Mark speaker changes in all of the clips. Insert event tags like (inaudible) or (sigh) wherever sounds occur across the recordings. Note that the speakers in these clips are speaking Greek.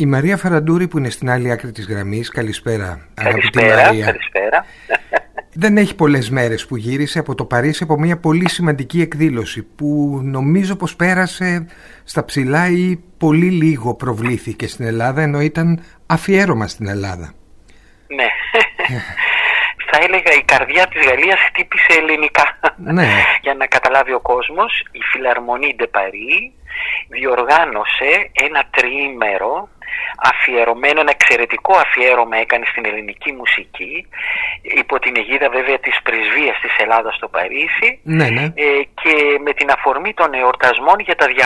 Speaker 1: Η Μαρία Φαραντούρη που είναι στην άλλη άκρη της γραμμής, καλησπέρα,
Speaker 2: αγαπητή Μαρία. Καλησπέρα.
Speaker 1: Δεν έχει πολλές μέρες που γύρισε από το Παρίσι από μια πολύ σημαντική εκδήλωση που νομίζω πως πέρασε στα ψηλά ή πολύ λίγο προβλήθηκε στην Ελλάδα ενώ ήταν αφιέρωμα στην Ελλάδα.
Speaker 2: Ναι. Θα έλεγα η καρδιά της Γαλλίας χτύπησε ελληνικά.
Speaker 1: Ναι.
Speaker 2: Για να καταλάβει ο κόσμος, η Φιλαρμονή de Paris διοργάνωσε ένα τριήμερο αφιερωμένο, ένα εξαιρετικό αφιέρωμα έκανε στην ελληνική μουσική υπό την αιγίδα βέβαια της πρεσβείας της Ελλάδας στο Παρίσι
Speaker 1: ναι, ναι.
Speaker 2: Ε, και με την αφορμή των εορτασμών για τα 200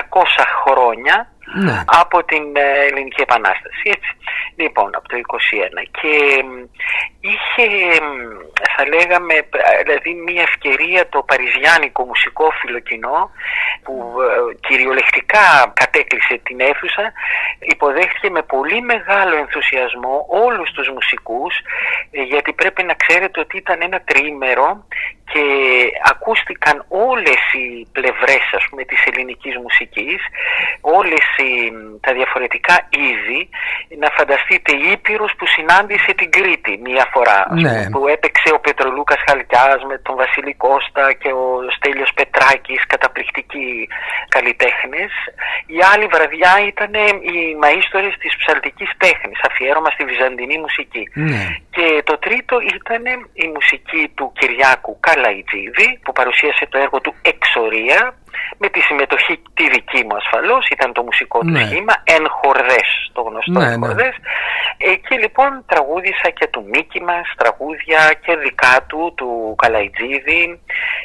Speaker 2: χρόνια
Speaker 1: ναι.
Speaker 2: από την ε, Ελληνική Επανάσταση. Έτσι. Λοιπόν, από το 21. Και είχε, θα λέγαμε, δηλαδή μια ευκαιρία το παριζιάνικο μουσικό φιλοκοινό που ε, κυριολεκτικά κατέκλυσε την αίθουσα, υποδέχθηκε με πολύ μεγάλο ενθουσιασμό όλους τους μουσικούς, ε, γιατί πρέπει να ξέρετε ότι ήταν ένα τριήμερο και ακούστηκαν όλες οι πλευρές ας πούμε της ελληνικής μουσικής όλες οι, τα διαφορετικά είδη να φανταστείτε Ήπειρος που συνάντησε την Κρήτη μία φορά
Speaker 1: ναι.
Speaker 2: που έπαιξε ο Πετρολούκας Χαλκιάς με τον Βασίλη Κώστα και ο Στέλιος Πετράκης καταπληκτικοί καλλιτέχνες η άλλη βραδιά ήταν οι μαΐστορες της ψαλτικής τέχνης αφιέρωμα στη βυζαντινή μουσική
Speaker 1: ναι.
Speaker 2: και το τρίτο ήταν η μουσική του Κυριάκου Καλαϊτζίδη που παρουσίασε το έργο του Εξορία με τη συμμετοχή τη δική μου ασφαλώς ήταν το μουσικό του
Speaker 1: ναι.
Speaker 2: σχήμα Εν Χορδές το γνωστό
Speaker 1: ναι,
Speaker 2: Εν
Speaker 1: ναι.
Speaker 2: Χορδές εκεί λοιπόν τραγούδισα και του Μίκη μας τραγούδια και δικά του του Καλαϊτζίδη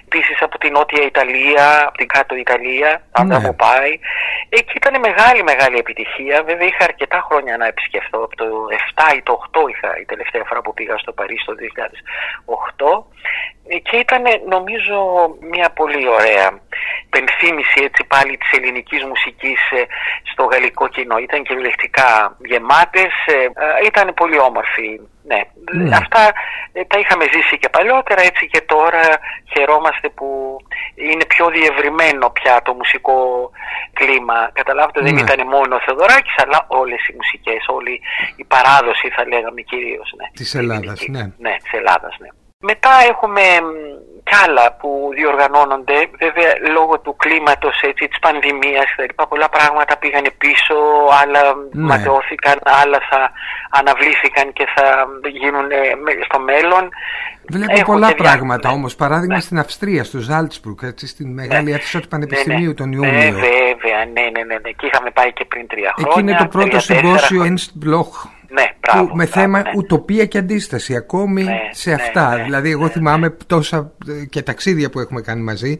Speaker 2: επίσης από την Νότια Ιταλία από την κάτω Ιταλία πάντα
Speaker 1: Ναι.
Speaker 2: που πάει εκεί ήταν μεγάλη μεγάλη επιτυχία βέβαια είχα αρκετά χρόνια να επισκεφθώ από το 7 ή το 8 είχα η τελευταία φορά που πήγα στο Παρίσι το 2008 και ήταν νομίζω μια πολύ ωραία πενθύμηση έτσι πάλι της ελληνικής μουσικής ε, στο γαλλικό κοινό. Ήταν κυριολεκτικά γεμάτες, ε, ε, ήταν πολύ όμορφοι. Ναι.
Speaker 1: Ναι.
Speaker 2: Αυτά ε, τα είχαμε ζήσει και παλιότερα έτσι και τώρα χαιρόμαστε που είναι πιο διευρυμένο πια το μουσικό κλίμα. Καταλάβετε δεν
Speaker 1: Ναι.
Speaker 2: ήταν μόνο ο Θεοδωράκης αλλά όλες οι μουσικές, όλη η παράδοση θα λέγαμε κυρίως. Ναι.
Speaker 1: Της Ελλάδας,
Speaker 2: Ελληνική.
Speaker 1: ναι.
Speaker 2: Ναι, της Ελλάδας, ναι. Μετά έχουμε μ, κι άλλα που διοργανώνονται, βέβαια λόγω του κλίματος έτσι, της πανδημίας και τα λοιπά, πολλά πράγματα πήγανε πίσω, άλλα
Speaker 1: Ναι.
Speaker 2: ματαιώθηκαν, άλλα θα αναβλήθηκαν και θα γίνουν ε, με- στο μέλλον.
Speaker 1: Βλέπω
Speaker 2: Έχω
Speaker 1: πολλά
Speaker 2: και διά-
Speaker 1: πράγματα
Speaker 2: ναι.
Speaker 1: όμως. Παράδειγμα
Speaker 2: Ναι.
Speaker 1: στην Αυστρία, στο Ζάλτσμπουργκ, έτσι, στην μεγάλη αίθουσα του Πανεπιστημίου
Speaker 2: ναι, ναι.
Speaker 1: τον
Speaker 2: Ναι,
Speaker 1: Ιούνιο.
Speaker 2: βέβαια, ναι, ναι, ναι, ναι. Και είχαμε πάει και πριν τρία χρόνια.
Speaker 1: Εκεί είναι το πρώτο
Speaker 2: τρία-τέσσερα
Speaker 1: συμπόσιο
Speaker 2: χρόνια.
Speaker 1: Ernst Bloch
Speaker 2: Ναι, μπράβο.
Speaker 1: που, με
Speaker 2: μπράβο,
Speaker 1: θέμα
Speaker 2: ναι.
Speaker 1: ουτοπία και αντίσταση ακόμη
Speaker 2: Ναι,
Speaker 1: σε
Speaker 2: ναι,
Speaker 1: αυτά.
Speaker 2: ναι,
Speaker 1: δηλαδή εγώ
Speaker 2: ναι,
Speaker 1: θυμάμαι τόσα ε, και ταξίδια που έχουμε κάνει μαζί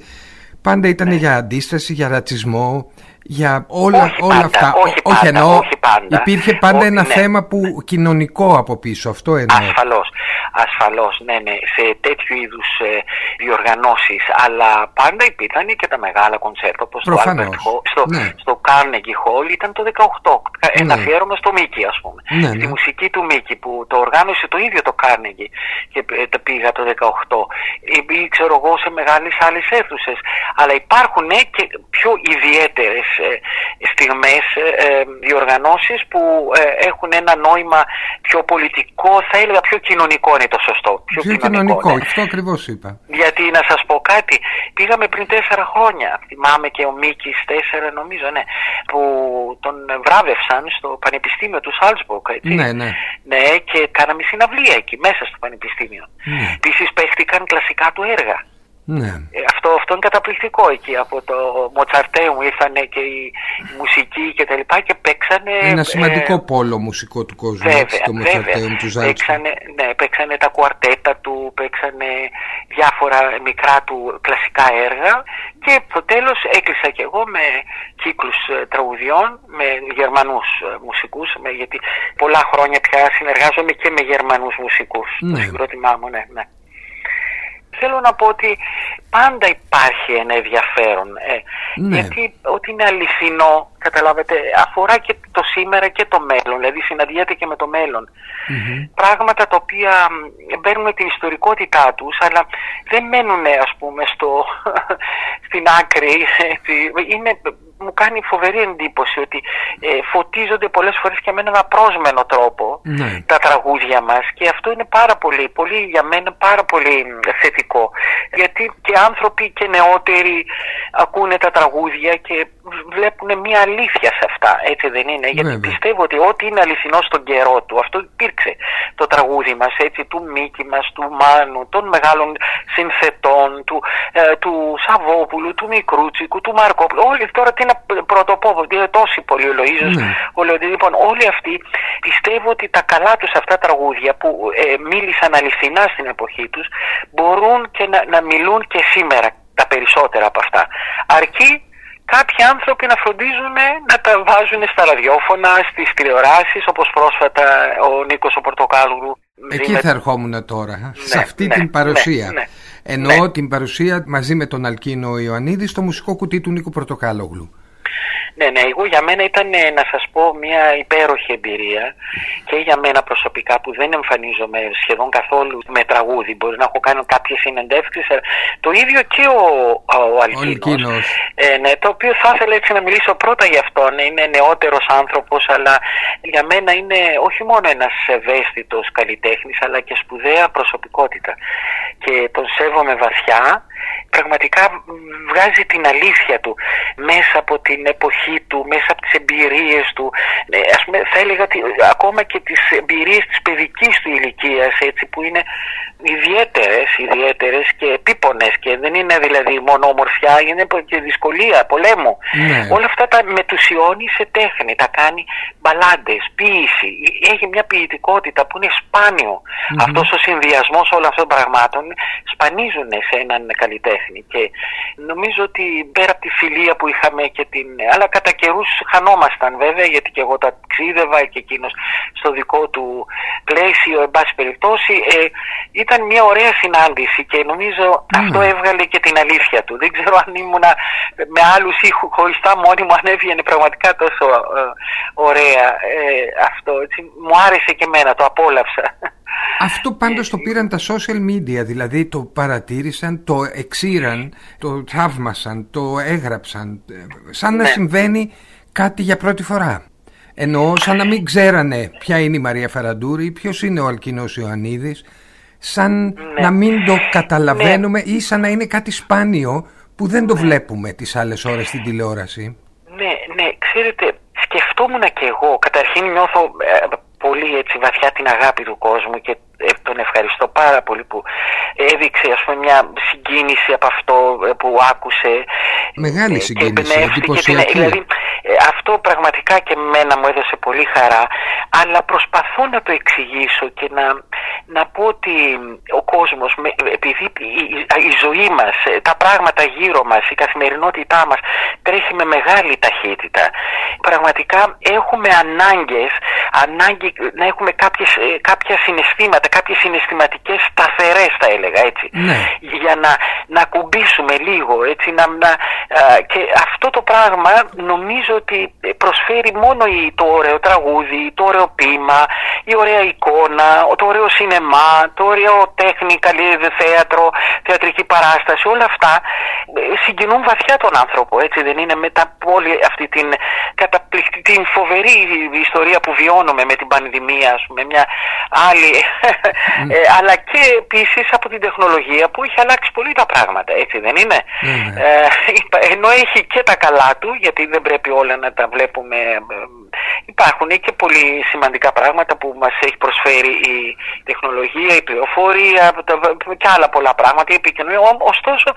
Speaker 1: πάντα ήταν
Speaker 2: Ναι.
Speaker 1: για αντίσταση, για ρατσισμό, για όλα,
Speaker 2: Όχι
Speaker 1: όλα
Speaker 2: πάντα,
Speaker 1: αυτά.
Speaker 2: όχι
Speaker 1: Ό- όχι
Speaker 2: πάντα,
Speaker 1: εννοώ,
Speaker 2: όχι πάντα.
Speaker 1: υπήρχε πάντα
Speaker 2: Όχι,
Speaker 1: ένα
Speaker 2: ναι.
Speaker 1: θέμα που κοινωνικό από πίσω, αυτό εννοώ.
Speaker 2: Ασφαλώς, ασφαλώς, ναι, ναι, σε τέτοιου είδους ε, διοργανώσεις, αλλά πάντα υπήρχαν και τα μεγάλα κονσέρτα, όπως το
Speaker 1: Προφανώς,
Speaker 2: Albert Hall, στο,
Speaker 1: ναι.
Speaker 2: στο Carnegie Hall ήταν το 18, ένα
Speaker 1: Ναι.
Speaker 2: αφιέρωμα στο Μίκη ας πούμε,
Speaker 1: Ναι,
Speaker 2: στη
Speaker 1: ναι.
Speaker 2: μουσική του Μίκη που το οργάνωσε το ίδιο το Carnegie και ε, τα πήγα το 18, ή ή ξέρω εγώ σε μεγάλες άλλες αίθουσες, αλλά υπάρχουν ε, και πιο ιδιαίτερες ε, στιγμές, ε, ε, διοργανώσεις που ε, έχουν ένα νόημα πιο πολιτικό, θα έλεγα πιο κοινωνικό είναι το σωστό.
Speaker 1: Πιο κοινωνικό,
Speaker 2: ναι.
Speaker 1: αυτό ακριβώς είπα.
Speaker 2: Γιατί να σας πω κάτι, πήγαμε πριν τέσσερα χρόνια, θυμάμαι και ο Μίκης τέσσερα νομίζω, ναι, που τον βράβευσαν στο Πανεπιστήμιο του Σάλτσμπουργκ, έτσι.
Speaker 1: Ναι, ναι.
Speaker 2: Ναι, και κάναμε συναυλία εκεί, μέσα στο Πανεπιστήμιο.
Speaker 1: Ναι.
Speaker 2: Επίσης παίχτηκαν κλασικά του έργα.
Speaker 1: Ναι.
Speaker 2: Ε, αυτό, αυτό είναι καταπληκτικό εκεί. Από το Μοτσαρτέου ήρθαν και η, η μουσική και τα λοιπά και παίξανε.
Speaker 1: Ένα
Speaker 2: ε,
Speaker 1: σημαντικό πόλο μουσικό του κόσμου, έτσι,
Speaker 2: Βέβαια,
Speaker 1: το
Speaker 2: βέβαια.
Speaker 1: Μοτσαρτέουμ του Ζάλτσμπουργκ.
Speaker 2: Παίξανε, ναι, παίξανε τα κουαρτέτα του, παίξανε διάφορα μικρά του κλασικά έργα και στο τέλος έκλεισα και εγώ με κύκλους ε, τραγουδιών με Γερμανούς ε, μουσικούς με, γιατί πολλά χρόνια πια συνεργάζομαι και με Γερμανούς μουσικούς. Το
Speaker 1: Ναι.
Speaker 2: συγκρότημά μου, ναι, ναι. Θέλω να πω ότι πάντα υπάρχει ένα ενδιαφέρον. Ε,
Speaker 1: Ναι.
Speaker 2: Γιατί ότι είναι αληθινό καταλάβετε, αφορά και το σήμερα και το μέλλον, δηλαδή συναντιέται και με το μέλλον. Πράγματα τα οποία παίρνουν την ιστορικότητά τους, αλλά δεν μένουν ας πούμε στο, (laughs) στην άκρη. Είναι μου κάνει φοβερή εντύπωση ότι ε, φωτίζονται πολλές φορές και με έναν απρόσμενο τρόπο ναι. τα τραγούδια μας και αυτό είναι πάρα πολύ, πολύ για μένα πάρα πολύ θετικό γιατί και άνθρωποι και νεότεροι ακούνε τα τραγούδια και βλέπουν μια αλήθεια σε αυτά, έτσι δεν είναι. Γιατί πιστεύω ότι ό,τι είναι αληθινό στον καιρό του αυτό υπήρξε. Το τραγούδι μας έτσι του Μίκη μας, του Μάνου των μεγάλων συνθετών του, ε, του Σαββόπουλου, του Μικρούτσικου, του Μαρκόπουλου. Όλοι τώρα τι να πρωτοπώ, είναι τόσοι πολλοί ο Λοΐζος, ναι. ο Λοιπόν, όλοι αυτοί πιστεύω ότι τα καλά τους αυτά τραγούδια που ε, μίλησαν αληθινά στην εποχή τους μπορούν και να, να μιλούν και σήμερα τα περισσότερα από αυτά. Αρκεί κάποιοι άνθρωποι να φροντίζουν να τα βάζουν στα ραδιόφωνα, στις τηλεοράσεις όπως πρόσφατα ο Νίκος ο Πορτοκάλου.
Speaker 1: Εκεί θα ερχόμουν τώρα, ναι, σε αυτή την ναι, παρουσία. Ναι, Εννοώ την παρουσία μαζί με τον Αλκίνο Ιωαννίδη στο μουσικό κουτί του Νίκου Πορτοκάλογλου.
Speaker 2: Ναι, ναι, εγώ για μένα ήταν ε, να σας πω μια υπέροχη εμπειρία και για μένα προσωπικά που δεν εμφανίζομαι σχεδόν καθόλου με τραγούδι. Μπορεί να έχω κάνει κάποιες συνεντεύξεις. Ε, το ίδιο και ο, ο Αλκίνος. Ε, ναι, το οποίο θα ήθελα έτσι να μιλήσω πρώτα για αυτόν. Είναι νεότερος άνθρωπος αλλά για μένα είναι όχι μόνο ένας ευαίσθητος καλλιτέχνης αλλά και σπουδαία προσωπικότητα. Και τον σέβομαι βαθιά πραγματικά βγάζει την αλήθεια του μέσα από την εποχή του, μέσα από τις εμπειρίες του. Ε, ας πούμε, θα έλεγα ότι ακόμα και τις εμπειρίες της παιδικής του ηλικίας, έτσι, που είναι ιδιαίτερες, ιδιαίτερες και επίπονες και δεν είναι δηλαδή μόνο ομορφιά, είναι και δυσκολία πολέμου. Ναι. Όλα αυτά τα μετουσιώνει σε τέχνη, τα κάνει μπαλάντες, ποίηση. Έχει μια ποιητικότητα που είναι σπάνιο. Mm-hmm. Αυτός ο συνδυασμός όλων αυτών των πραγμάτων σπανίζουν σε έναν καλλιτέχνη και νομίζω ότι πέρα από τη φιλία που είχαμε και την... αλλά κατά καιρούς χανόμασταν βέβαια γιατί και εγώ τα ξύδευα και εκείνος στο δικό του πλαίσιο εν πάση περιπτώσει ε, ήταν μια ωραία συνάντηση και νομίζω αυτό έβγαλε και την αλήθεια του δεν ξέρω αν ήμουν με άλλους ή χωριστά μόνοι μου αν έβγαινε πραγματικά τόσο ε, ωραία ε, αυτό έτσι. μου άρεσε και εμένα το απόλαυσα
Speaker 1: αυτό πάντως το πήραν τα social media, δηλαδή το παρατήρησαν, το εξήραν, το θαύμασαν, το έγραψαν, σαν να ναι. συμβαίνει κάτι για πρώτη φορά. Εννοώ σαν να μην ξέρανε ποια είναι η Μαρία Φαραντούρη, ποιος είναι ο Αλκίνος Ιωαννίδης, σαν ναι. να μην το καταλαβαίνουμε ή σαν να είναι κάτι σπάνιο που δεν το ναι. βλέπουμε τις άλλες ώρες στην τηλεόραση.
Speaker 2: Ναι, ναι, ξέρετε, σκεφτόμουν και εγώ, καταρχήν νιώθω ε, πολύ έτσι βαθιά την αγάπη του κόσμου και ε, τον ευχαριστώ πάρα πολύ που έδειξε ας πούμε μια συγκίνηση από αυτό ε, που άκουσε
Speaker 1: Μεγάλη ε, συγκίνηση, εντυπωσιακή
Speaker 2: δηλαδή, αυτό πραγματικά και μένα μου έδωσε πολύ χαρά αλλά προσπαθώ να το εξηγήσω και να, να πω ότι ο κόσμος επειδή η, η ζωή μας τα πράγματα γύρω μας η καθημερινότητά μας τρέχει με μεγάλη ταχύτητα πραγματικά έχουμε ανάγκες ανάγκη να έχουμε κάποιες, ε, κάποια συναισθήματα, κάποιες συναισθηματικές σταθερές θα έλεγα έτσι. Ναι. Για να, να κουμπίσουμε λίγο έτσι. Να, να, και αυτό το πράγμα νομίζω ότι προσφέρει μόνο το ωραίο τραγούδι, το ωραίο ποίημα, η ωραία εικόνα, το ωραίο σινεμά, το ωραίο τέχνη, καλή θέατρο, θεατρική παράσταση, όλα αυτά ε, συγκινούν βαθιά τον άνθρωπο, έτσι δεν είναι μετά από όλη αυτή την καταπληκτική, την φοβερή ιστορία που βιώνουμε με την πανδημία, ας πούμε, μια άλλη, (laughs) mm. ε, αλλά και επίσης από την τεχνολογία που έχει αλλάξει πολύ τα πράγματα, έτσι δεν είναι; Mm. Ε, (laughs) ενώ έχει και τα καλά του, γιατί δεν πρέπει όλα να τα βλέπουμε ε, Υπάρχουν και πολύ σημαντικά πράγματα που μας έχει προσφέρει η τεχνολογία, η πληροφορία και άλλα πολλά πράγματα, η επικοινωνία. Ωστόσο,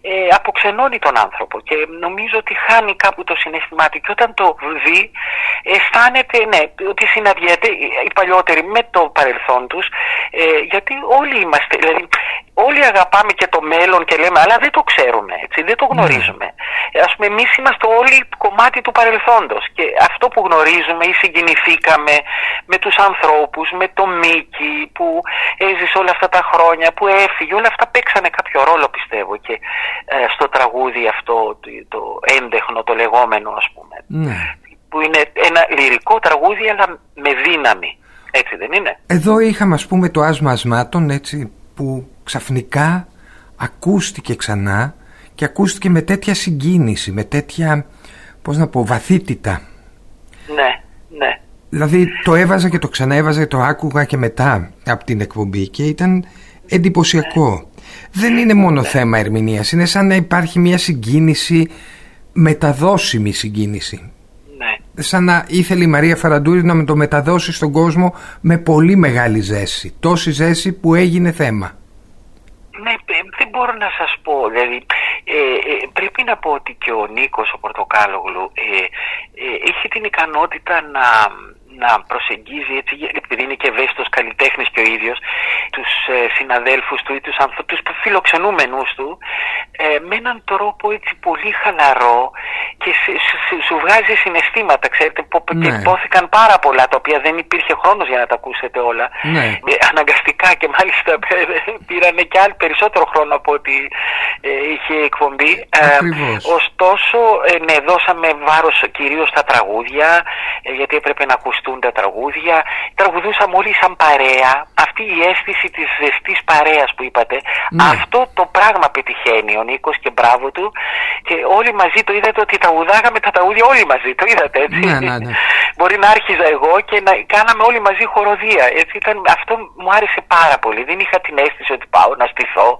Speaker 2: ε, αποξενώνει τον άνθρωπο και νομίζω ότι χάνει κάπου το συναισθημά του. Και όταν το δει, αισθάνεται ναι, ότι συναντιέται οι παλιότεροι με το παρελθόν τους, ε, γιατί όλοι είμαστε, δηλαδή όλοι αγαπάμε και το μέλλον και λέμε, αλλά δεν το ξέρουμε, έτσι, δεν το γνωρίζουμε. Mm. Ας πούμε, εμείς είμαστε όλοι κομμάτι του παρελθόντος και αυτό που γνωρίζουμε ή συγκινηθήκαμε με τους ανθρώπους, με το Μίκη που έζησε όλα αυτά τα χρόνια, που έφυγε, όλα αυτά παίξανε κάποιο ρόλο πιστεύω και ε, στο τραγούδι αυτό, το, το έντεχνο, το λεγόμενο ας πούμε. Ναι. Που είναι ένα λυρικό τραγούδι αλλά με δύναμη. Έτσι δεν είναι;
Speaker 1: Εδώ είχαμε ας πούμε το άσμα ασμάτων έτσι που ξαφνικά ακούστηκε ξανά και ακούστηκε με τέτοια συγκίνηση, με τέτοια, πώς να πω, βαθύτητα.
Speaker 2: Ναι, ναι.
Speaker 1: Δηλαδή το έβαζα και το ξαναέβαζα, το άκουγα και μετά από την εκπομπή και ήταν εντυπωσιακό. Δεν είναι μόνο θέμα ερμηνείας, είναι σαν να υπάρχει μια συγκίνηση, μεταδώσιμη συγκίνηση.
Speaker 2: Ναι.
Speaker 1: Σαν να ήθελε η Μαρία Φαραντούρη να με το μεταδώσει στον κόσμο με πολύ μεγάλη ζέση. Τόση ζέση που έγινε θέμα.
Speaker 2: Ναι, δεν μπορώ να σας πω. Δηλαδή, ε, ε, πρέπει να πω ότι και ο Νίκος, ο Πορτοκάλογλου, ε, έχει την ικανότητα να να προσεγγίζει έτσι, επειδή είναι και ευαίσθητος καλλιτέχνης και ο ίδιος, τους ε, συναδέλφους του ή τους ανθρώπου, τους φιλοξενούμενους του, ε, με έναν τρόπο έτσι πολύ χαλαρό και σου βγάζει συναισθήματα. Ξέρετε, που ναι. υπόθηκαν πάρα πολλά τα οποία δεν υπήρχε χρόνος για να τα ακούσετε όλα.
Speaker 1: Ναι.
Speaker 2: Ε, αναγκαστικά και μάλιστα πήραν και άλλοι περισσότερο χρόνο από ό,τι ε, είχε εκπομπή.
Speaker 1: Ε,
Speaker 2: ωστόσο, ναι, δώσαμε βάρος κυρίως στα τραγούδια, γιατί έπρεπε να ακουστούν τα τραγούδια. Τραγουδούσαμε όλοι σαν παρέα. Αυτή η αίσθηση της ζεστής παρέας που είπατε.
Speaker 1: Ναι.
Speaker 2: Αυτό το πράγμα πετυχαίνει ο Νίκος και μπράβο του. Και όλοι μαζί το είδατε ότι τραγουδάγαμε τα τραγούδια όλοι μαζί. Το είδατε έτσι.
Speaker 1: Ναι, ναι, ναι. (laughs)
Speaker 2: Μπορεί να άρχιζα εγώ και να κάναμε όλοι μαζί χοροδία. Έτσι ήταν, αυτό μου άρεσε πάρα πολύ. Δεν είχα την αίσθηση ότι πάω να στηθώ, ε,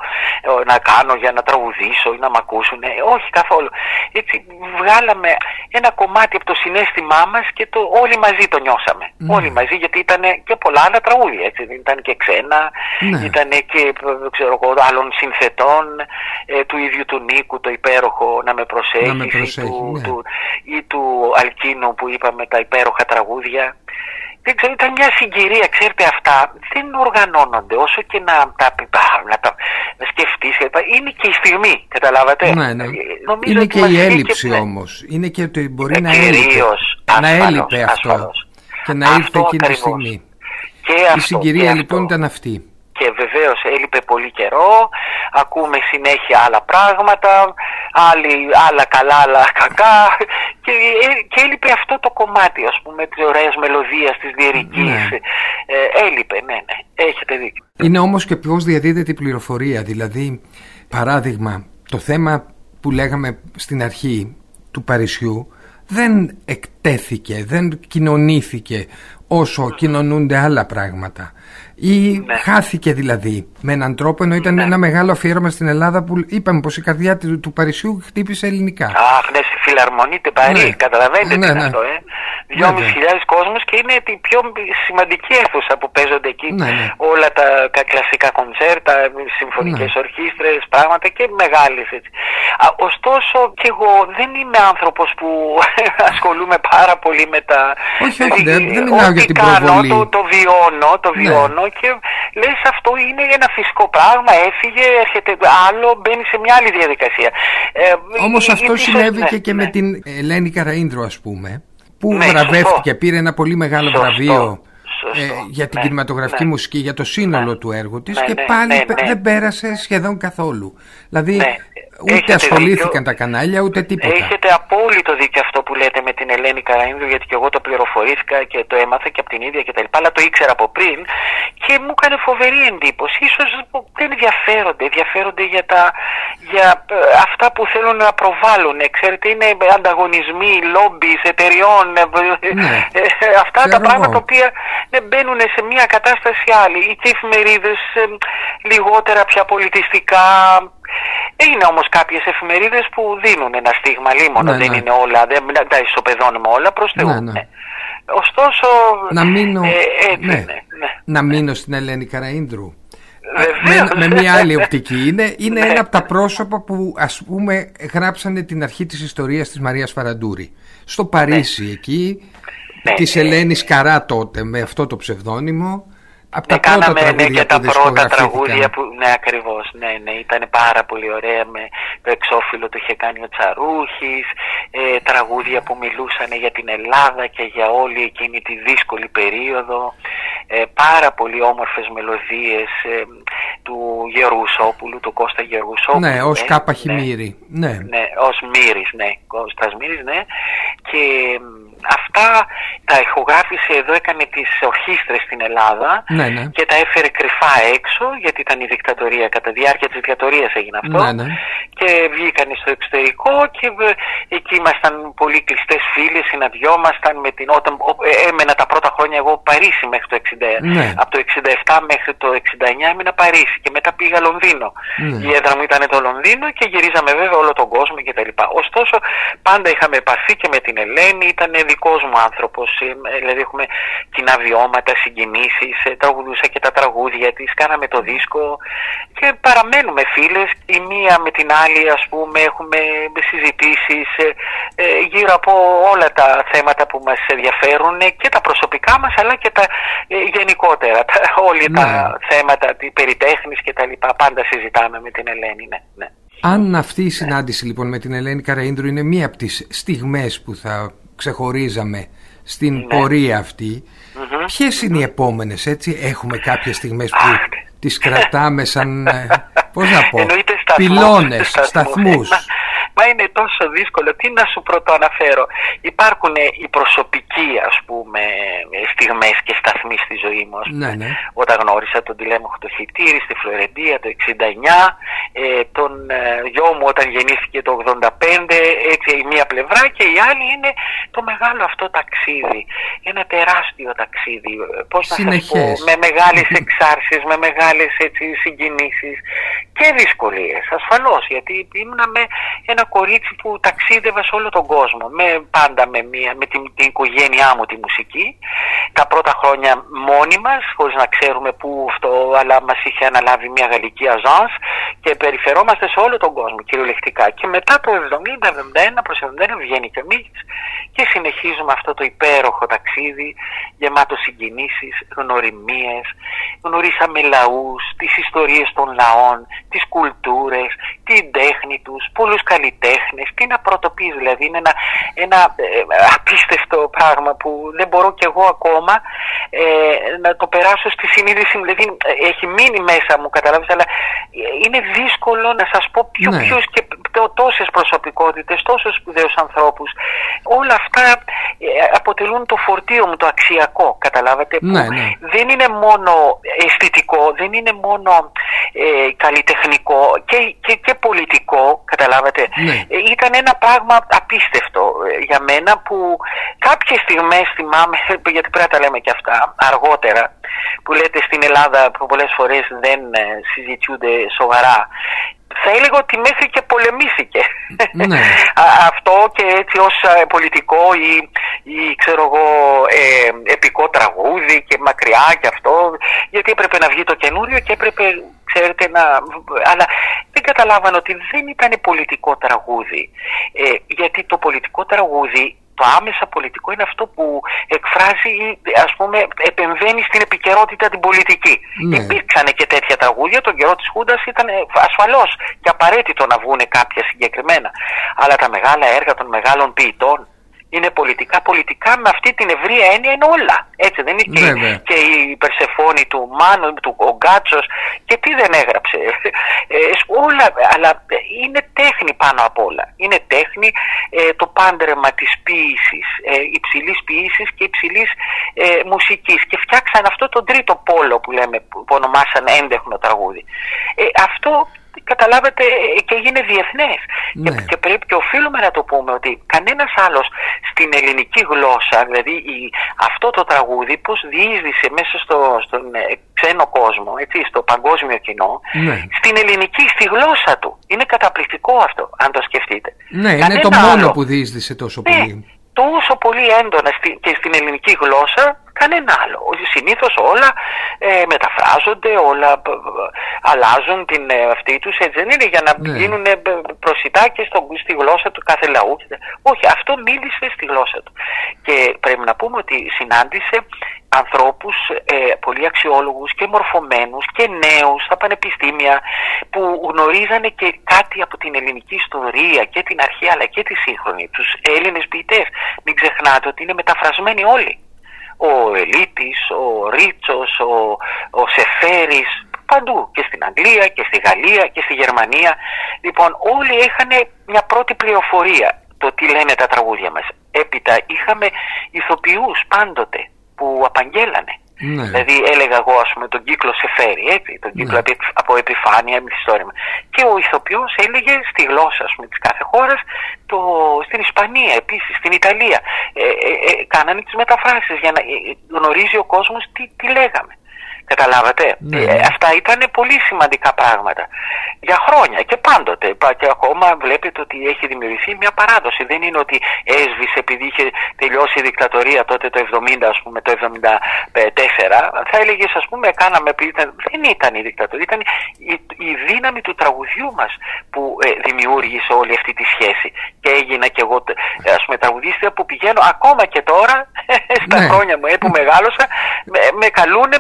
Speaker 2: να κάνω για να τραγουδήσω ή να μ' ακούσουν. Όχι καθόλου. Έτσι βγάλαμε ένα κομμάτι από το συνέστημά μας και το όλοι μαζί το νιώσαμε.
Speaker 1: Ναι.
Speaker 2: Όλοι μαζί γιατί ήταν και πολλά άλλα τραγούδια. Έτσι. Ήταν και ξένα,
Speaker 1: Ναι.
Speaker 2: ήταν και ξέρω, εγώ, άλλων συνθετών, ε, του ίδιου του Νίκου, το υπέροχο Να με προσέχεις,
Speaker 1: Να με προσέχεις,
Speaker 2: ή, του,
Speaker 1: ναι.
Speaker 2: του, ή του Αλκίνου που είπαμε τα υπέροχα τραγούδια. Δεν ξέρω, ήταν μια συγκυρία, ξέρετε αυτά, δεν οργανώνονται όσο και να τα, να τα σκεφτείς. Είναι και η στιγμή, καταλάβατε;
Speaker 1: Ναι, ναι.
Speaker 2: Ε, νομίζω
Speaker 1: Είναι
Speaker 2: ότι
Speaker 1: και
Speaker 2: μας
Speaker 1: η
Speaker 2: είχε
Speaker 1: έλλειψη
Speaker 2: και-
Speaker 1: όμως. Είναι και ότι μπορεί
Speaker 2: Ε,
Speaker 1: να έλειπε.
Speaker 2: κυρίως,
Speaker 1: Να
Speaker 2: ασφαλώς,
Speaker 1: έλειπε αυτό.
Speaker 2: ασφαλώς.
Speaker 1: Και να
Speaker 2: Αυτό
Speaker 1: ήρθε εκείνη τη
Speaker 2: ακριβώς.
Speaker 1: στιγμή.
Speaker 2: Και
Speaker 1: Η
Speaker 2: αυτό,
Speaker 1: συγκυρία
Speaker 2: και
Speaker 1: λοιπόν
Speaker 2: αυτό.
Speaker 1: ήταν αυτή.
Speaker 2: Και βεβαίως έλειπε πολύ καιρό, ακούμε συνέχεια άλλα πράγματα, άλλοι, άλλα καλά, άλλα κακά και, ε, και έλειπε αυτό το κομμάτι ας πούμε της ωραίας μελωδίας, της λυρικής.
Speaker 1: Ναι.
Speaker 2: Ε, έλειπε, ναι, ναι, έχετε δίκιο.
Speaker 1: Είναι όμως και πώς διαδίδεται η πληροφορία. Δηλαδή, παράδειγμα, το θέμα που λέγαμε στην αρχή του Παρισιού δεν εκτέθηκε, δεν κοινωνήθηκε όσο κοινωνούνται άλλα πράγματα. Ή
Speaker 2: Ναι.
Speaker 1: χάθηκε δηλαδή με έναν τρόπο ενώ ήταν
Speaker 2: Ναι.
Speaker 1: ένα μεγάλο αφιέρωμα στην Ελλάδα που είπαμε πως η καρδιά του, του Παρισιού χτύπησε ελληνικά.
Speaker 2: Αχ, ναι, στη φιλαρμονή την Παρή,
Speaker 1: Ναι.
Speaker 2: καταλαβαίνετε
Speaker 1: Ναι,
Speaker 2: τι είναι
Speaker 1: ναι.
Speaker 2: αυτό, ε.
Speaker 1: Βέβαια.
Speaker 2: 2.500 χιλιάδες κόσμος και είναι η πιο σημαντική αίθουσα που παίζονται εκεί
Speaker 1: Ναι, ναι.
Speaker 2: όλα τα, τα κλασικά κοντσέρτα, συμφωνικές
Speaker 1: Ναι.
Speaker 2: ορχήστρες, πράγματα και μεγάλες έτσι. Α, ωστόσο και εγώ δεν είμαι άνθρωπος που (laughs) ασχολούμαι πάρα πολύ με τα...
Speaker 1: Όχι, όχι,
Speaker 2: Δηλαδή,
Speaker 1: δεν- δεν μιλάω
Speaker 2: ό,τι
Speaker 1: για την
Speaker 2: κάνω,
Speaker 1: προβολή.
Speaker 2: Το, το βιώνω, το
Speaker 1: Ναι.
Speaker 2: βιώνω και λες αυτό είναι ένα φυσικό πράγμα, έφυγε, έρχεται άλλο, μπαίνει σε μια άλλη διαδικασία. Ε,
Speaker 1: Όμως
Speaker 2: η-
Speaker 1: αυτό
Speaker 2: ίσως-
Speaker 1: συνέβη
Speaker 2: ναι,
Speaker 1: και, και με
Speaker 2: ναι.
Speaker 1: την Ελένη Καραΐνδρου ας πούμε που
Speaker 2: Ναι,
Speaker 1: βραβεύτηκε,
Speaker 2: σωστό.
Speaker 1: πήρε ένα πολύ μεγάλο
Speaker 2: Σωστό,
Speaker 1: βραβείο
Speaker 2: σωστό,
Speaker 1: ε, για την
Speaker 2: ναι,
Speaker 1: κινηματογραφική
Speaker 2: ναι.
Speaker 1: μουσική, για το σύνολο
Speaker 2: Ναι.
Speaker 1: του έργου της
Speaker 2: Ναι,
Speaker 1: και
Speaker 2: ναι,
Speaker 1: πάλι
Speaker 2: ναι,
Speaker 1: πε-
Speaker 2: ναι.
Speaker 1: δεν πέρασε σχεδόν καθόλου. Δηλαδή
Speaker 2: Ναι,
Speaker 1: ούτε
Speaker 2: έχετε
Speaker 1: ασχολήθηκαν
Speaker 2: δίκιο.
Speaker 1: τα κανάλια ούτε τίποτα.
Speaker 2: Έχετε απόλυτο δίκιο αυτό που λέτε με την Ελένη Καραΐνδου γιατί και εγώ το πληροφορήθηκα και το έμαθα και από την ίδια και τα λοιπά αλλά το ήξερα από πριν και μου έκανε φοβερή εντύπωση. Ίσως δεν ενδιαφέρονται, ενδιαφέρονται για, τα, για ε, αυτά που θέλουν να προβάλλουν. Ε, Ξέρετε είναι ανταγωνισμοί, λόμπις εταιριών, ε,
Speaker 1: Ναι,
Speaker 2: ε, ε, αυτά
Speaker 1: ξέρω
Speaker 2: τα πράγματα
Speaker 1: εγώ.
Speaker 2: τα οποία ναι, μπαίνουν σε μια κατάσταση άλλη. Οι και εφημερίδες ε, λιγότερα πια πολιτιστικά. Είναι όμως κάποιες εφημερίδες που δίνουν ένα στίγμα λίμωνο,
Speaker 1: Ναι,
Speaker 2: δεν
Speaker 1: ναι.
Speaker 2: είναι όλα, δεν δεν τα ισοπεδώνουμε όλα προς Θεού.
Speaker 1: Ναι, ναι.
Speaker 2: ναι. Ωστόσο,
Speaker 1: Να μείνω,
Speaker 2: ε, έτσι
Speaker 1: ναι,
Speaker 2: είναι, ναι.
Speaker 1: να μείνω στην Ελένη Καραΐνδρου.
Speaker 2: Βεβαίως.
Speaker 1: με, με μια άλλη οπτική. Είναι, είναι
Speaker 2: Ναι.
Speaker 1: ένα από τα πρόσωπα που ας πούμε γράψανε την αρχή της ιστορίας της Μαρίας Φαραντούρη. Στο Παρίσι εκεί,
Speaker 2: Ναι,
Speaker 1: της
Speaker 2: ναι.
Speaker 1: Ελένης Καρά τότε με αυτό το ψευδόνυμο, Από τα ναι, πρώτα κάναμε ναι,
Speaker 2: και τα πρώτα τραγούδια που. Ναι, ακριβώς. Ναι, ναι, ήταν πάρα πολύ ωραία. Με το εξώφυλλο το είχε κάνει ο Τσαρούχης. Ε, τραγούδια που μιλούσαν για την Ελλάδα και για όλη εκείνη τη δύσκολη περίοδο. Ε, πάρα πολύ όμορφες μελωδίες ε, του Γεωργουσόπουλου, του Κώστα Γεωργουσόπουλου.
Speaker 1: Ναι, ως Κάπα Χιμήρη.
Speaker 2: Ναι, ναι. ναι ως Μύρης, ναι. Κώστας Μύρης, ναι. Και αυτά τα ηχογράφησε εδώ, έκανε τις ορχήστρες στην Ελλάδα
Speaker 1: ναι, ναι.
Speaker 2: και τα έφερε κρυφά έξω γιατί ήταν η δικτατορία, κατά διάρκεια της δικτατορίας έγινε αυτό
Speaker 1: ναι, ναι.
Speaker 2: και βγήκαν στο εξωτερικό και εκεί ήμασταν πολύ κλειστές φίλοι, συναντιόμασταν με την, όταν ε, έμενα τα πρώτα χρόνια εγώ Παρίσι μέχρι το 60,
Speaker 1: ναι.
Speaker 2: από το 67 μέχρι το 69 έμεινα Παρίσι και μετά πήγα Λονδίνο. Η έδρα μου ήταν το Λονδίνο και γυρίζαμε βέβαια όλο τον κόσμο κτλ. Ωστόσο πάντα είχαμε επαφή και με την Ελένη, ήταν δικός μου άνθρωπος. Ε, δηλαδή έχουμε κοινά βιώματα, συγκινήσεις, ε, τραγουδούσα και τα τραγούδια της, κάναμε το δίσκο και παραμένουμε φίλες. Η μία με την άλλη, ας πούμε, έχουμε συζητήσεις ε, γύρω από όλα τα θέματα που μας ενδιαφέρουν και τα προσωπικά μας αλλά και τα γενικότερα. Τα, όλοι τα ναι. θέματα περί και τα λοιπά. Πάντα συζητάμε με την Ελένη, ναι. ναι.
Speaker 1: Αν αυτή η συνάντηση λοιπόν με την Ελένη Καραΐνδρου είναι μία από τις στιγμές που θα ξεχωρίζαμε στην ναι. πορεία αυτή, mm-hmm. ποιες είναι οι επόμενες έτσι, έχουμε κάποιες στιγμές που τις κρατάμε σαν, ε, πώς να πω, πυλώνες, σταθμούς.
Speaker 2: Μα είναι τόσο δύσκολο. Τι να σου πρωτοαναφέρω. Υπάρχουν οι προσωπικοί ας πούμε στιγμές και σταθμοί στη ζωή μου.
Speaker 1: Ναι, ναι.
Speaker 2: Όταν γνώρισα τον τηλέμαχο το Χιτήρι στη Φλωρεντία το 69, ε, τον ε, γιο μου όταν γεννήθηκε το 85, έτσι η μία πλευρά και η άλλη είναι το μεγάλο αυτό ταξίδι. Ένα τεράστιο ταξίδι. Πώς να σας πω, με μεγάλες εξάρσεις, με μεγάλες έτσι, συγκινήσεις και δυσκολίες ασφαλώς γιατί ήμουν με ένα κορίτσι που ταξίδευα σε όλο τον κόσμο με, πάντα με, μια, με την, την οικογένειά μου τη μουσική τα πρώτα χρόνια μόνοι μας χωρίς να ξέρουμε πού αυτό αλλά μας είχε αναλάβει μια γαλλική αζάνς και περιφερόμαστε σε όλο τον κόσμο κυριολεκτικά. Και μετά το 70-71 προς 71 βγαίνει και εμείς και συνεχίζουμε αυτό το υπέροχο ταξίδι γεμάτος συγκινήσεις, γνωριμίες γνωρίσαμε λαούς, τις ιστορίες των λαών τις κουλτούρες, την τέχνη τους, πολλούς καλλιτέχνες, τι να πρωτοποιείς δηλαδή, είναι ένα, ένα ε, απίστευτο πράγμα που δεν μπορώ κι εγώ ακόμα ε, να το περάσω στη συνείδηση μου, δηλαδή ε, έχει μείνει μέσα μου, καταλάβεις, αλλά είναι δύσκολο να σας πω ποιο, ναι. ποιους και τόσες προσωπικότητες, τόσους σπουδαίους ανθρώπους, όλα αυτά αποτελούν το φορτίο μου, το αξιακό, καταλάβατε, που
Speaker 1: ναι, ναι.
Speaker 2: δεν είναι μόνο αισθητικό, δεν είναι μόνο ε, καλλιτεχνικό και, και, και πολιτικό, καταλάβατε.
Speaker 1: Ναι.
Speaker 2: Ε, ήταν ένα πράγμα απίστευτο ε, για μένα που κάποιες στιγμές θυμάμαι, (laughs) γιατί πρέπει να τα λέμε και αυτά αργότερα, που λέτε στην Ελλάδα που πολλές φορές δεν ε, συζητιούνται σοβαρά θα έλεγα ότι μέχρι και πολεμήθηκε
Speaker 1: ναι. (laughs)
Speaker 2: αυτό και έτσι ως πολιτικό ή, ή ξέρω εγώ ε, επικό τραγούδι και μακριά και αυτό γιατί έπρεπε να βγει το καινούριο και έπρεπε ξέρετε να... αλλά δεν καταλάβανε ότι δεν ήταν πολιτικό τραγούδι ε, γιατί το πολιτικό τραγούδι το άμεσα πολιτικό είναι αυτό που εκφράζει ας πούμε επεμβαίνει στην επικαιρότητα την πολιτική.
Speaker 1: Ναι.
Speaker 2: Υπήρξαν και τέτοια τραγούδια, τον καιρό της Χούντας ήταν ασφαλώς και απαραίτητο να βγουν κάποια συγκεκριμένα. Αλλά τα μεγάλα έργα των μεγάλων ποιητών είναι πολιτικά. Πολιτικά με αυτή την ευρία έννοια είναι όλα. Έτσι δεν είναι και, και, η Περσεφόνη του Μάνου, του ο Γκάτσος και τι δεν έγραψε. Ε, όλα, αλλά είναι τέχνη πάνω απ' όλα. Είναι τέχνη ε, το πάντρεμα της ποίησης, ε, υψηλής ποίησης και υψηλής ε, μουσικής. Και φτιάξαν αυτό τον τρίτο πόλο που λέμε, που ονομάσαν έντεχνο τραγούδι. Ε, αυτό καταλάβετε και έγινε διεθνές. Και,
Speaker 1: ναι.
Speaker 2: και πρέπει και οφείλουμε να το πούμε ότι κανένας άλλος στην ελληνική γλώσσα, δηλαδή η, αυτό το τραγούδι, πώς διείσδησε μέσα στο, στον ε, ξένο κόσμο, έτσι, στο παγκόσμιο κοινό,
Speaker 1: ναι.
Speaker 2: στην ελληνική, στη γλώσσα του. Είναι καταπληκτικό αυτό, αν το σκεφτείτε.
Speaker 1: Ναι, είναι το μόνο που διείσδησε τόσο ναι, πολύ.
Speaker 2: Τόσο πολύ έντονα και στην ελληνική γλώσσα Κανένα άλλο. Συνήθως όλα ε, μεταφράζονται, όλα ε, αλλάζουν την ε, αυτή τους. Έτσι δεν είναι για να ναι. γίνουν ε, προσιτά και στο, στη γλώσσα του κάθε λαού. Όχι, αυτό μίλησε στη γλώσσα του. Και πρέπει να πούμε ότι συνάντησε ανθρώπους ε, πολύ αξιόλογους και μορφωμένους και νέους στα πανεπιστήμια που γνωρίζανε και κάτι από την ελληνική ιστορία και την αρχαία αλλά και τη σύγχρονη. Τους Έλληνες ποιητές. Μην ξεχνάτε ότι είναι μεταφρασμένοι όλοι. Ο Ελίτης, ο Ρίτσος, ο, ο Σεφέρης, παντού και στην Αγγλία και στη Γαλλία και στη Γερμανία. Λοιπόν όλοι είχαν μια πρώτη πληροφορία το τι λένε τα τραγούδια μας. Έπειτα είχαμε ηθοποιούς πάντοτε που απαγγέλανε. Ναι. Δηλαδή έλεγα εγώ ας πούμε τον κύκλο σε φέρει έτσι, τον κύκλο ναι. από επιφάνεια, μυθιστόρημα. Και ο ηθοποιός έλεγε στη γλώσσα ας πούμε, της κάθε χώρας, το, στην Ισπανία επίσης, στην Ιταλία. Ε, ε, ε, κάνανε τις μεταφράσεις για να ε, γνωρίζει ο κόσμος τι, τι λέγαμε. Καταλάβατε; Ναι. Ε, αυτά ήταν πολύ σημαντικά πράγματα. Για χρόνια και πάντοτε. Και ακόμα βλέπετε ότι έχει δημιουργηθεί μια παράδοση. Δεν είναι ότι έσβησε επειδή είχε τελειώσει η δικτατορία τότε το 70, ας πούμε, το 74. Θα έλεγες, ας πούμε, κάναμε επειδή ήταν... Δεν ήταν η δικτατορία. Ήταν η, η δύναμη του τραγουδιού μας που ε, δημιούργησε όλη αυτή τη σχέση. Και έγινα κι εγώ, ε, ας πούμε, τραγουδίστρια που πηγαίνω ακόμα και τώρα, (laughs) στα ναι. χρόνια μου, ε, που μεγάλωσα, με, με καλούνε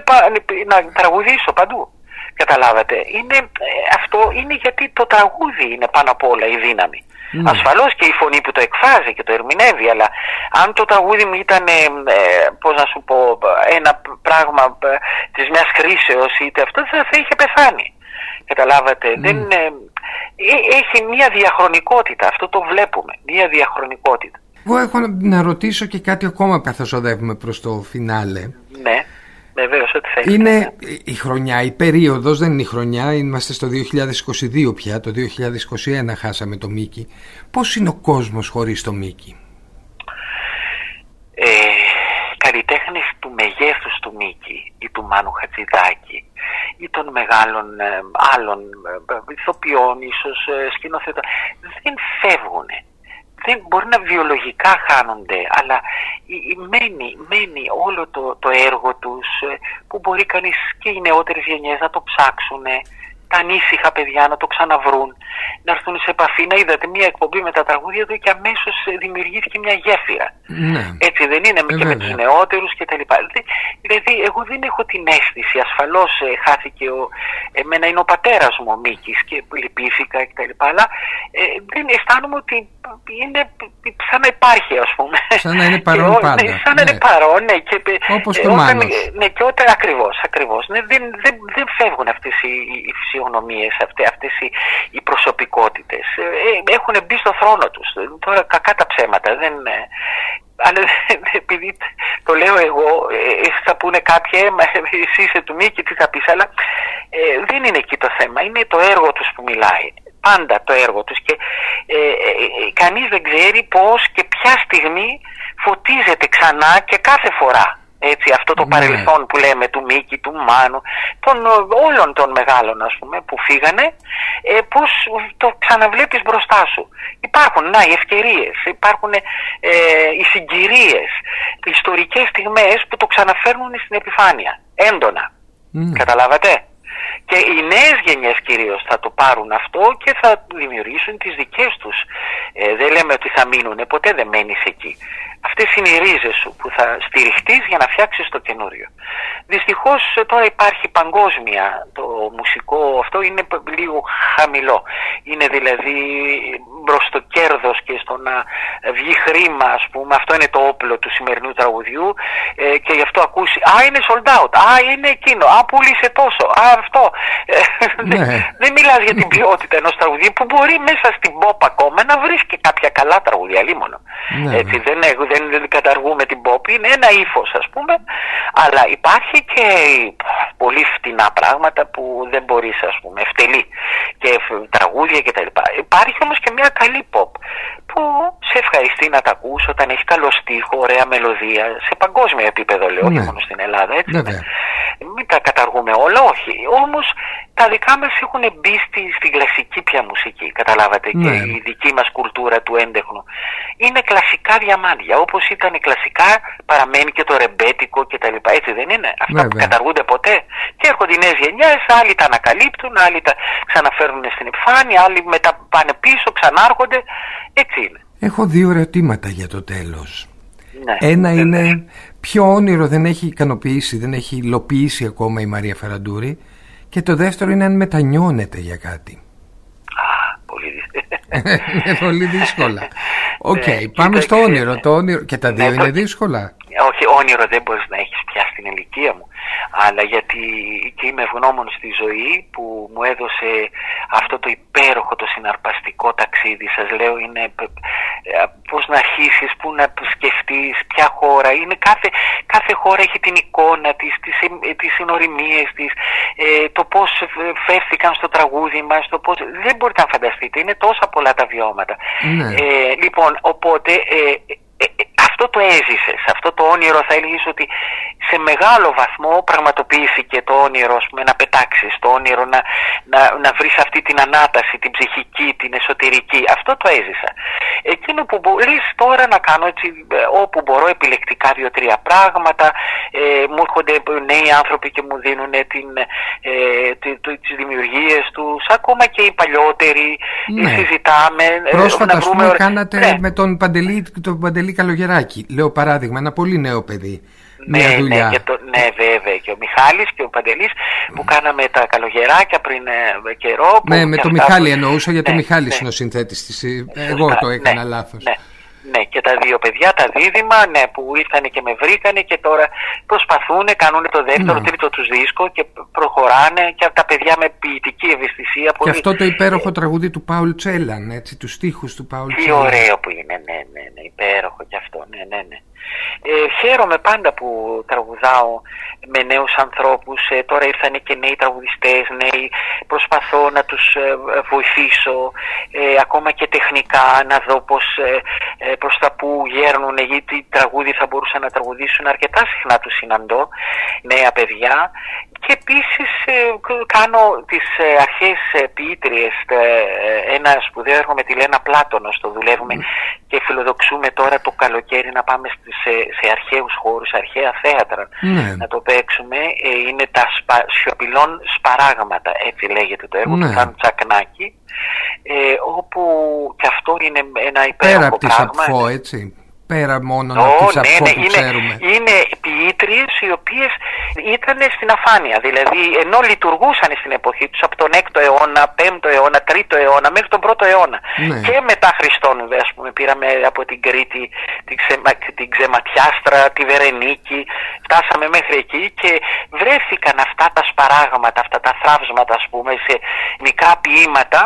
Speaker 2: να τραγουδήσω παντού. Καταλάβατε. Είναι, ε, αυτό είναι γιατί το τραγούδι είναι πάνω απ' όλα η δύναμη. Mm. Ασφαλώς και η φωνή που το εκφράζει και το ερμηνεύει, αλλά αν το τραγούδι μου ήταν, ε, πώς να σου πω, ένα πράγμα ε, της μιας χρήσεως είτε αυτό θα, θα είχε πεθάνει. Καταλάβατε. Δεν, ε, έχει μια διαχρονικότητα, αυτό το βλέπουμε, μια διαχρονικότητα.
Speaker 1: Εγώ έχω να ρωτήσω και κάτι ακόμα καθώς οδεύουμε προς το φινάλε.
Speaker 2: Ναι. Βεβαίως, ό,τι θέλει.
Speaker 1: Είναι η χρονιά, η περίοδος δεν είναι η χρονιά, είμαστε στο 2022 πια, το 2021 χάσαμε το Μίκη. Πώς είναι ο κόσμος χωρίς το Μίκη;
Speaker 2: Ε, καλλιτέχνες του μεγέθους του Μίκη ή του Μάνου Χατζηδάκη ή των μεγάλων ε, άλλων ε, ηθοποιών, ίσως ε, σκηνοθετών, δεν φεύγουν δεν μπορεί να βιολογικά χάνονται, αλλά μένει, μένει όλο το, το έργο τους ε, που μπορεί κανείς και οι νεότερες γενιές να το ψάξουν, τα ανήσυχα παιδιά να το ξαναβρούν, να έρθουν σε επαφή. Να είδατε μια εκπομπή με τα τραγούδια του και αμέσως ε, δημιουργήθηκε μια γέφυρα. Ναι. Έτσι δεν είναι ε, και με τους νεότερους κτλ. Δηλαδή, εγώ δεν έχω την αίσθηση, ασφαλώς ε, χάθηκε ο. Εμένα είναι ο πατέρας μου ο Μίκης και λυπήθηκα κτλ. Αλλά ε, δεν αισθάνομαι ότι είναι σαν να υπάρχει, ας πούμε.
Speaker 1: Σαν να είναι παρόν και, πάντα.
Speaker 2: Ναι, σαν να είναι ναι. παρόν, ναι. Και,
Speaker 1: Όπως το όταν,
Speaker 2: Ναι, και όταν ακριβώς, ακριβώς. Ναι, δεν, δεν, δεν φεύγουν αυτές οι, οι φυσιογνωμίες, αυτές, αυτές οι, οι προσωπικότητες. Ε, ε, έχουν μπει στο θρόνο τους. Τώρα κακά τα ψέματα. Δεν, ε, αλλά (laughs) επειδή το λέω εγώ, θα πούνε κάποιοι, εσύ είσαι του Μίκη, τι θα πεις, αλλά δεν είναι εκεί το θέμα. Είναι το έργο τους που μιλάει. Πάντα το έργο τους και ε, κανείς δεν ξέρει πώς και ποια στιγμή φωτίζεται ξανά και κάθε φορά έτσι, αυτό το ναι. παρελθόν που λέμε του Μίκη, του Μάνου, των, όλων των μεγάλων ας πούμε που φύγανε, ε, πώς το ξαναβλέπεις μπροστά σου. Υπάρχουν, να, οι ευκαιρίες, υπάρχουν ε, οι συγκυρίες, οι ιστορικές στιγμές που το ξαναφέρνουν στην επιφάνεια, έντονα. Mm. Καταλάβατε; Και οι νέες γενιές κυρίως θα το πάρουν αυτό και θα δημιουργήσουν τις δικές τους. Ε, δεν λέμε ότι θα μείνουν, ποτέ δεν μένεις εκεί. Αυτές είναι οι ρίζες σου που θα στηριχτείς για να φτιάξεις το καινούριο. Δυστυχώς τώρα υπάρχει παγκόσμια το μουσικό, αυτό είναι λίγο χαμηλό. Είναι δηλαδή μπρος στο κέρδος και στο να βγει χρήμα ας πούμε, αυτό είναι το όπλο του σημερινού τραγουδιού ε, και γι' αυτό ακούσει, α είναι sold out, α είναι εκείνο, α πούλησε τόσο, α αυτό. Ε, ναι. δεν μιλάς για την ποιότητα ενός τραγουδιού που μπορεί μέσα στην pop ακόμα να βρεις και κάποια καλά τραγουδιά λίμωνο. Ναι. Έτσι, δεν, δεν, δεν καταργούμε την pop, είναι ένα ύφος ας πούμε, αλλά υπάρχει και πολύ φτηνά πράγματα που δεν μπορείς ας πούμε, ευτελή και τραγούδια κτλ. Υπάρχει όμως και μια καλή pop που σε ευχαριστεί να τα ακούς όταν έχει καλό στίχο, ωραία μελωδία, σε παγκόσμιο επίπεδο λέω, όχι ναι. μόνο στην Ελλάδα, έτσι. Ναι, Μην τα καταργούμε όλα, όχι. Όμως τα δικά μας έχουν μπει στη, στην κλασική πια μουσική, καταλάβατε, και ναι. η δική μας κουλτούρα του έντεχνου. Είναι κλασικά διαμάντια, όπως ήταν κλασικά παραμένει και το ρεμπέτικο και τα λοιπά, έτσι δεν είναι; Αυτά που καταργούνται ποτέ. Και έρχονται οι νέες γενιές, άλλοι τα ανακαλύπτουν, άλλοι τα ξαναφέρνουν στην επιφάνεια, άλλοι μετά πάνε πίσω, ξανάρχονται, έτσι είναι.
Speaker 1: Έχω δύο ερωτήματα για το τέλος. Ναι, Ένα είναι ποιο όνειρο δεν έχει ικανοποιήσει, δεν έχει υλοποιήσει ακόμα η Μαρία Φαραντούρη και το δεύτερο είναι αν μετανιώνεται για κάτι.
Speaker 2: Α, πολύ δύσκολα. (laughs)
Speaker 1: είναι πολύ δύσκολα. Οκ, okay, πάμε στο όνειρο. Το όνειρο. Και τα δύο ναι, είναι δύσκολα.
Speaker 2: Όχι, όνειρο δεν μπορείς να έχεις πια στην ηλικία μου. Αλλά γιατί και είμαι ευγνώμων στη ζωή που μου έδωσε αυτό το υπέροχο, το συναρπαστικό ταξίδι. Σας λέω, είναι ε, πώς να αρχίσεις, πού να σκεφτείς, ποια χώρα. Είναι κάθε, κάθε χώρα έχει την εικόνα της, τις τις ιδιορρυθμίες της, ε, το πώς φέρθηκαν στο τραγούδι μας. Πώς... Δεν μπορείτε να φανταστείτε. Είναι τόσα πολλά τα βιώματα.
Speaker 1: Ναι.
Speaker 2: Ε, λοιπόν, οπότε. Ε, ε, ε, αυτό το έζησες, αυτό το όνειρο θα έλεγες ότι σε μεγάλο βαθμό πραγματοποιήθηκε το όνειρο πούμε, να πετάξεις, το όνειρο να, να, να βρεις αυτή την ανάταση, την ψυχική, την εσωτερική. Αυτό το έζησα. Εκείνο που μπορείς τώρα να κάνω έτσι ε, όπου μπορώ επιλεκτικά δύο-τρία πράγματα, ε, μου έρχονται νέοι άνθρωποι και μου δίνουν την, ε, τις δημιουργίες τους, ακόμα και οι παλιότεροι, ναι. συζητάμε.
Speaker 1: Πρόσφατα, να βρούμε... πούμε, κάνατε ναι. με τον Παντελή, τον Παντελή Καλογεράκη, λέω παράδειγμα, ένα πολύ νέο παιδί.
Speaker 2: Ναι,
Speaker 1: μια δουλειά.
Speaker 2: Ναι, το, ναι, βέβαια. Και ο Μιχάλης και ο Παντελής που κάναμε τα καλογεράκια πριν ε, καιρό.
Speaker 1: Ναι, με τον Μιχάλη εννοούσα, γιατί ναι, ο Μιχάλης ναι. είναι ο συνθέτης της. Ε, εγώ το έκανα
Speaker 2: ναι,
Speaker 1: λάθος.
Speaker 2: Ναι. Ναι, και τα δύο παιδιά, τα δίδυμα, ναι, που ήρθαν και με βρήκανε και τώρα προσπαθούν, κάνουν το δεύτερο, ναι. τρίτο τους δίσκο και προχωράνε και τα παιδιά με ποιητική ευαισθησία.
Speaker 1: Και αυτό το υπέροχο τραγουδί του Πάουλ Τσέλαν, έτσι, τους στίχους του Πάουλ
Speaker 2: Τσέλαν. Τι ωραίο που είναι, ναι, ναι, ναι, υπέροχο κι αυτό, ναι, ναι, ναι. Ε, χαίρομαι πάντα που τραγουδάω με νέους ανθρώπους. Ε, τώρα ήρθαν και νέοι τραγουδιστές, νέοι. Προσπαθώ να τους ε, βοηθήσω, ε, ακόμα και τεχνικά, να δω πώς προς τα που γέρνουν, γιατί τραγούδι θα μπορούσαν να τραγουδήσουν. Αρκετά συχνά τους συναντώ, νέα παιδιά. Και επίσης κάνω τις αρχές ποιήτριες, ένα σπουδαίο έργο με τη Λένα Πλάτωνος, το δουλεύουμε και φιλοδοξούμε τώρα το καλοκαίρι να πάμε σε, σε αρχαίους χώρους, αρχαία θέατρα
Speaker 1: ναι.
Speaker 2: να το παίξουμε. Ε, είναι τα σπα, σιωπηλών σπαράγματα, έτσι λέγεται το έργο, ναι. του Χάνου Τσακνάκη, ε, όπου και αυτό είναι ένα υπέροχο πράγμα.
Speaker 1: Πέρα από έτσι πέρα μόνο oh, από ναι, ναι, που
Speaker 2: είναι,
Speaker 1: ξέρουμε.
Speaker 2: Είναι ποιήτριες οι οποίες ήταν στην αφάνεια, δηλαδή ενώ λειτουργούσαν στην εποχή τους από τον 6ο αιώνα, 5ο αιώνα, 3ο αιώνα μέχρι τον 1ο αιώνα
Speaker 1: ναι.
Speaker 2: και μετά Χριστόν βέβαια, ας πούμε, πήραμε από την Κρήτη την, ξεμα, την Ξεματιάστρα, τη Βερενίκη, φτάσαμε μέχρι εκεί και βρέθηκαν αυτά τα σπαράγματα, αυτά τα θράψματα ας πούμε σε μικρά ποίηματα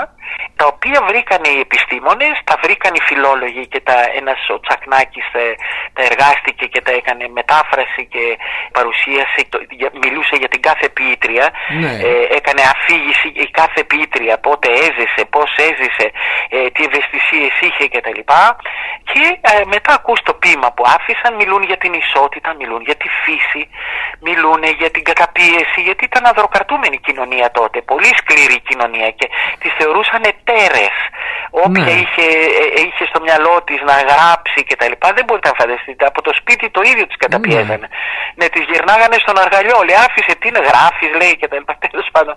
Speaker 2: τα οποία βρήκαν οι επιστήμονες, τα βρήκαν οι φιλόλογοι και τα, ένας ο Τσακνάκης ε, τα εργάστηκε και τα έκανε μετάφραση και παρουσίασε, μιλούσε για την κάθε ποιήτρια,
Speaker 1: ναι.
Speaker 2: ε, έκανε αφήγηση η κάθε ποιήτρια, πότε έζησε, πώς έζησε, ε, τι ευαισθησίες είχε κτλ. Και ε, μετά ακούς το ποίημα που άφησαν, μιλούν για την ισότητα, μιλούν για τη φύση, μιλούν για την καταπίεση, γιατί ήταν αδροκαρτούμενη κοινωνία τότε, πολύ σκληρή κοινωνία και τη θεωρούσαν σαν εταίρες. Όποια ναι. είχε, ε, είχε στο μυαλό της να γράψει κτλ. Δεν μπορείτε να φανταστείτε. Από το σπίτι το ίδιο τη καταπιέζανε. Ναι, ναι τη γυρνάγανε στον αργαλιό. Λέει, άφησε τι να γράφεις, λέει κτλ. (laughs) Τέλος πάντων.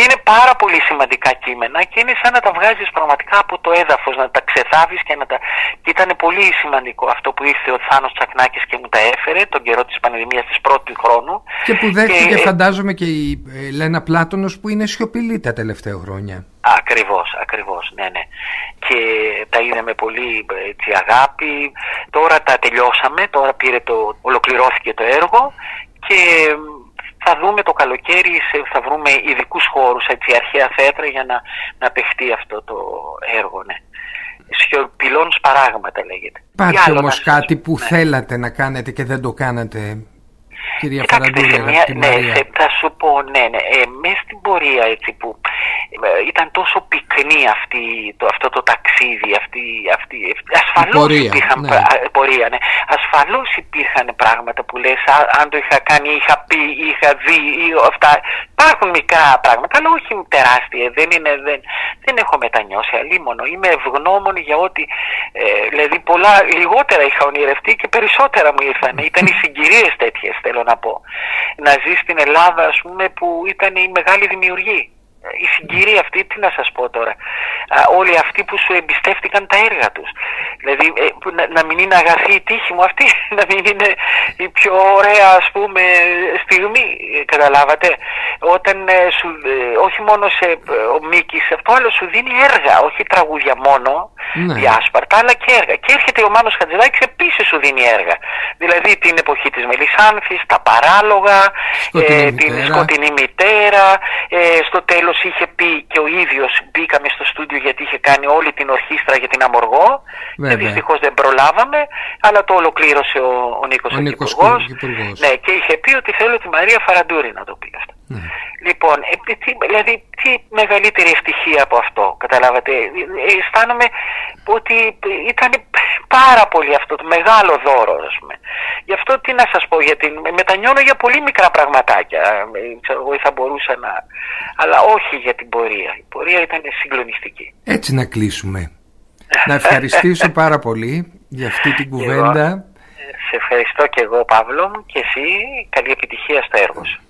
Speaker 2: Είναι πάρα πολύ σημαντικά κείμενα και είναι σαν να τα βγάζεις πραγματικά από το έδαφος, να τα ξεθάβεις και να τα. Και ήταν πολύ σημαντικό αυτό που ήρθε ο Θάνος Τσακνάκης και μου τα έφερε τον καιρό της πανδημίας της πρώτη χρόνου.
Speaker 1: Και που δέχτηκε, και... φαντάζομαι, και η ε, Λένα Πλάτωνος που είναι σιωπηλή τα τελευταία χρόνια.
Speaker 2: Ακριβώς, ακριβώς, ναι, ναι. Και τα είδαμε με πολύ έτσι, αγάπη. Τώρα τα τελειώσαμε, τώρα πήρε το, ολοκληρώθηκε το έργο και θα δούμε το καλοκαίρι, θα βρούμε ειδικούς χώρους, έτσι, αρχαία θέατρα για να, να παιχτεί αυτό το έργο, ναι. Σιωπηλών σπαράγματα λέγεται.
Speaker 1: Υπάρχει όμως κάτι που ναι. θέλατε να κάνετε και δεν το κάνατε Κυρία Φαραντούλη,
Speaker 2: ναι, θα σου πω, ναι, ναι. Ε, μέσα στην πορεία έτσι που ε, ήταν τόσο πυκνή αυτή, το, αυτό το ταξίδι, αυτή, αυτή, ασφαλώς πορεία, υπήρχαν ναι. πορεία, ναι. Ασφαλώς υπήρχαν πράγματα που λες, αν το είχα κάνει, είχα πει, είχα δει, ή αυτά. Υπάρχουν μικρά πράγματα, αλλά όχι τεράστια. Δεν, είναι, δεν, δεν έχω μετανιώσει αλίμονο. Είμαι ευγνώμων για ότι, ε, δηλαδή πολλά λιγότερα είχα ονειρευτεί και περισσότερα μου ήρθαν. (laughs) Ήταν οι συγκυρίες τέτοιες, θέλω να πω. Να ζεις στην Ελλάδα, ας πούμε, που ήταν η μεγάλη δημιουργή. Η συγκυρία αυτή, τι να σας πω τώρα, όλοι αυτοί που σου εμπιστεύτηκαν τα έργα τους. Δηλαδή ε, να, να μην είναι αγαθή η τύχη μου αυτή, (laughs) να μην είναι η πιο ωραία ας πούμε στιγμή, καταλάβατε. Όταν ε, σου, ε, όχι μόνο σε, ο Μίκης, αυτό άλλο σου δίνει έργα, όχι τραγούδια μόνο, ναι. διάσπαρτα, αλλά και έργα. Και έρχεται ο Μάνος Χατζηδάκης επίσης σου δίνει έργα. Δηλαδή την εποχή της Μελισάνθης, τα παράλογα, ε, την σκοτεινή μητέρα, ε, στο τέλος είχε πει και ο ίδιος μπήκαμε στο στούντιο γιατί είχε κάνει όλη την ορχήστρα για την Αμοργό και δυστυχώς δεν προλάβαμε αλλά το ολοκλήρωσε ο, ο Νίκος ο Υπουργός. Ναι, και είχε πει ότι θέλω τη Μαρία Φαραντούρη να το πει αυτό. Ναι. Λοιπόν, ε, τι, δηλαδή τι μεγαλύτερη ευτυχία από αυτό, καταλάβατε; Ε, αισθάνομαι ότι ήταν πάρα πολύ αυτό το μεγάλο δώρο, ας πούμε. Γι' αυτό τι να σας πω, γιατί μετανιώνω για πολύ μικρά πραγματάκια. Ε, ξέρω εγώ θα μπορούσα να... Αλλά όχι για την πορεία. Η πορεία ήταν συγκλονιστική.
Speaker 1: Έτσι να κλείσουμε. να ευχαριστήσω (laughs) πάρα πολύ για αυτή την κουβέντα.
Speaker 2: σε ευχαριστώ και εγώ Παύλο και εσύ καλή επιτυχία στο έργο σου.